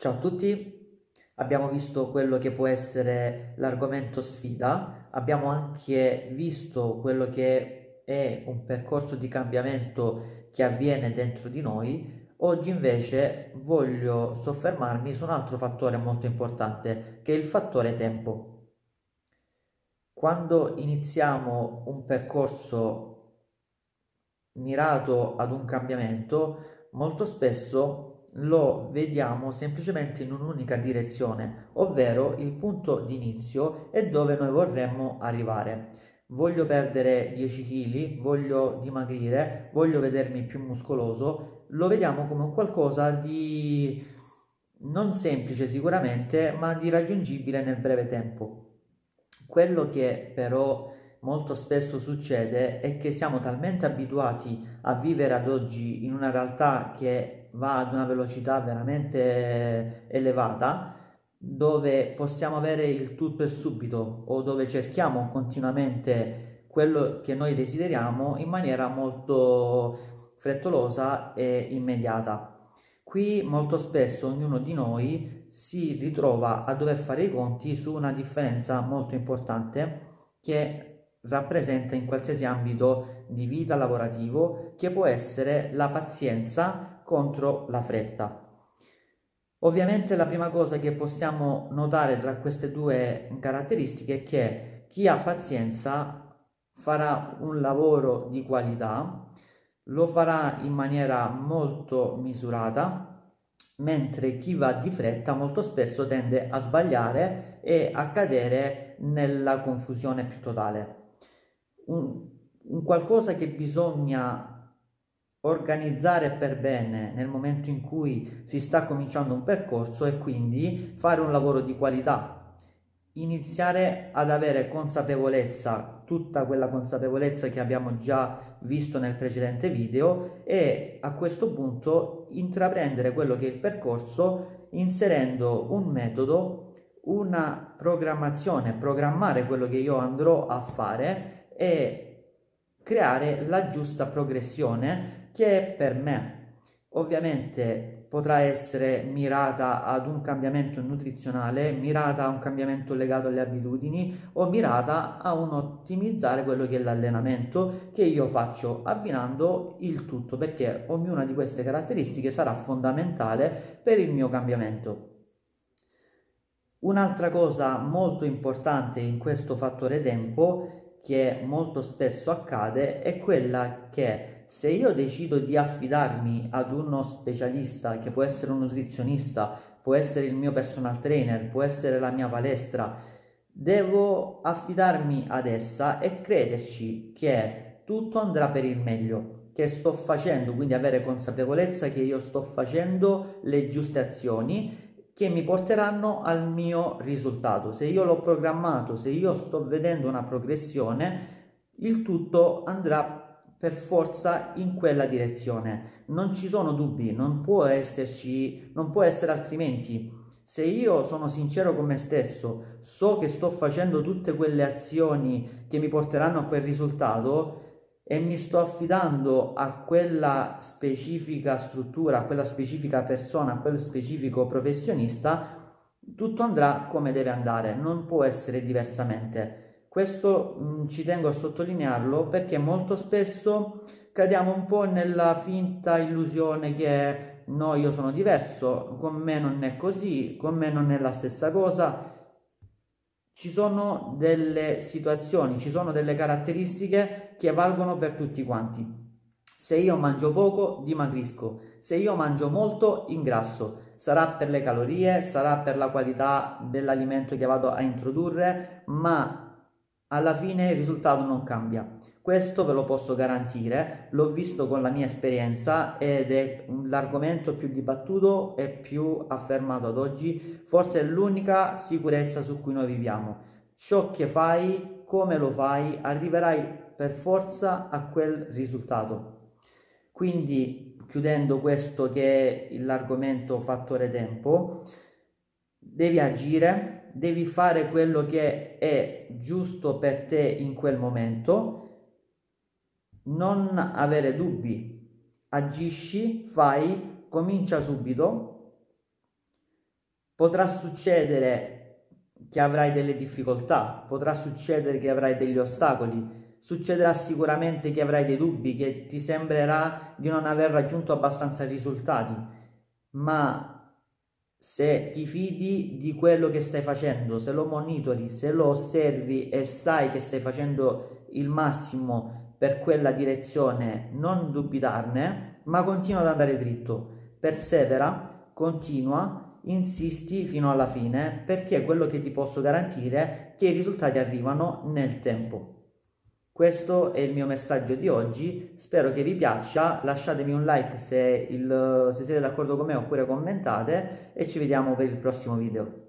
Ciao a tutti, abbiamo visto quello che può essere l'argomento sfida, abbiamo anche visto quello che è un percorso di cambiamento che avviene dentro di noi. Oggi invece voglio soffermarmi su un altro fattore molto importante, che è il fattore tempo. Quando iniziamo un percorso mirato ad un cambiamento, molto spesso lo vediamo semplicemente in un'unica direzione, ovvero il punto di inizio e dove noi vorremmo arrivare. Voglio perdere 10 kg, voglio dimagrire, voglio vedermi più muscoloso, lo vediamo come un qualcosa di non semplice sicuramente, ma di raggiungibile nel breve tempo. Quello che però molto spesso succede è che siamo talmente abituati a vivere ad oggi in una realtà che va ad una velocità veramente elevata dove possiamo avere il tutto e subito o dove cerchiamo continuamente quello che noi desideriamo in maniera molto frettolosa e immediata. Qui molto spesso ognuno di noi si ritrova a dover fare i conti su una differenza molto importante che rappresenta in qualsiasi ambito di vita lavorativo che può essere la pazienza contro la fretta. Ovviamente la prima cosa che possiamo notare tra queste due caratteristiche è che chi ha pazienza farà un lavoro di qualità, lo farà in maniera molto misurata, mentre chi va di fretta molto spesso tende a sbagliare e a cadere nella confusione più totale un, un qualcosa che bisogna organizzare per bene nel momento in cui si sta cominciando un percorso e quindi fare un lavoro di qualità. Iniziare ad avere consapevolezza tutta quella consapevolezza che abbiamo già visto nel precedente video e a questo punto intraprendere quello che è il percorso inserendo un metodo una programmazione programmare quello che io andrò a fare e creare la giusta progressione che è per me. Ovviamente potrà essere mirata ad un cambiamento nutrizionale, mirata a un cambiamento legato alle abitudini o mirata a un ottimizzare quello che è l'allenamento che io faccio abbinando il tutto perché ognuna di queste caratteristiche sarà fondamentale per il mio cambiamento. Un'altra cosa molto importante in questo fattore tempo che molto spesso accade è quella che se io decido di affidarmi ad uno specialista che può essere un nutrizionista, può essere il mio personal trainer, può essere la mia palestra, devo affidarmi ad essa e crederci che tutto andrà per il meglio, che sto facendo, quindi avere consapevolezza che io sto facendo le giuste azioni che mi porteranno al mio risultato. Se io l'ho programmato, se io sto vedendo una progressione, il tutto andrà per forza in quella direzione. Non ci sono dubbi, non può esserci, non può essere altrimenti. Se io sono sincero con me stesso, so che sto facendo tutte quelle azioni che mi porteranno a quel risultato, e mi sto affidando a quella specifica struttura, a quella specifica persona, a quel specifico professionista, tutto andrà come deve andare, non può essere diversamente. Questo mh, mm, ci tengo a sottolinearlo perché molto spesso cadiamo un po' nella finta illusione che no, io sono diverso, con me non è così, con me non è la stessa cosa ci sono delle situazioni, ci sono delle caratteristiche che valgono per tutti quanti. Se io mangio poco, dimagrisco. Se io mangio molto, ingrasso. Sarà per le calorie, sarà per la qualità dell'alimento che vado a introdurre, ma alla fine il risultato non cambia. Questo ve lo posso garantire, l'ho visto con la mia esperienza ed è l'argomento più dibattuto e più affermato ad oggi, forse è l'unica sicurezza su cui noi viviamo. Ciò che fai, come lo fai, arriverai per forza a quel risultato. Quindi, chiudendo questo che è l'argomento fattore tempo, devi agire, devi fare quello che è giusto per te in quel momento non avere dubbi, agisci, fai, comincia subito Potrà succedere che avrai delle difficoltà, potrà succedere che avrai degli ostacoli, succederà sicuramente che avrai dei dubbi, che ti sembrerà di non aver raggiunto abbastanza risultati, ma se ti fidi di quello che stai facendo, se lo monitori, se lo osservi e sai che stai facendo il massimo per quella direzione, non dubitarne, ma continua ad andare dritto, persevera, continua, insisti fino alla fine, perché quello che ti posso garantire è che i risultati arrivano nel tempo. Questo è il mio messaggio di oggi, spero che vi piaccia, lasciatemi un like se, il, se siete d'accordo con me oppure commentate e ci vediamo per il prossimo video.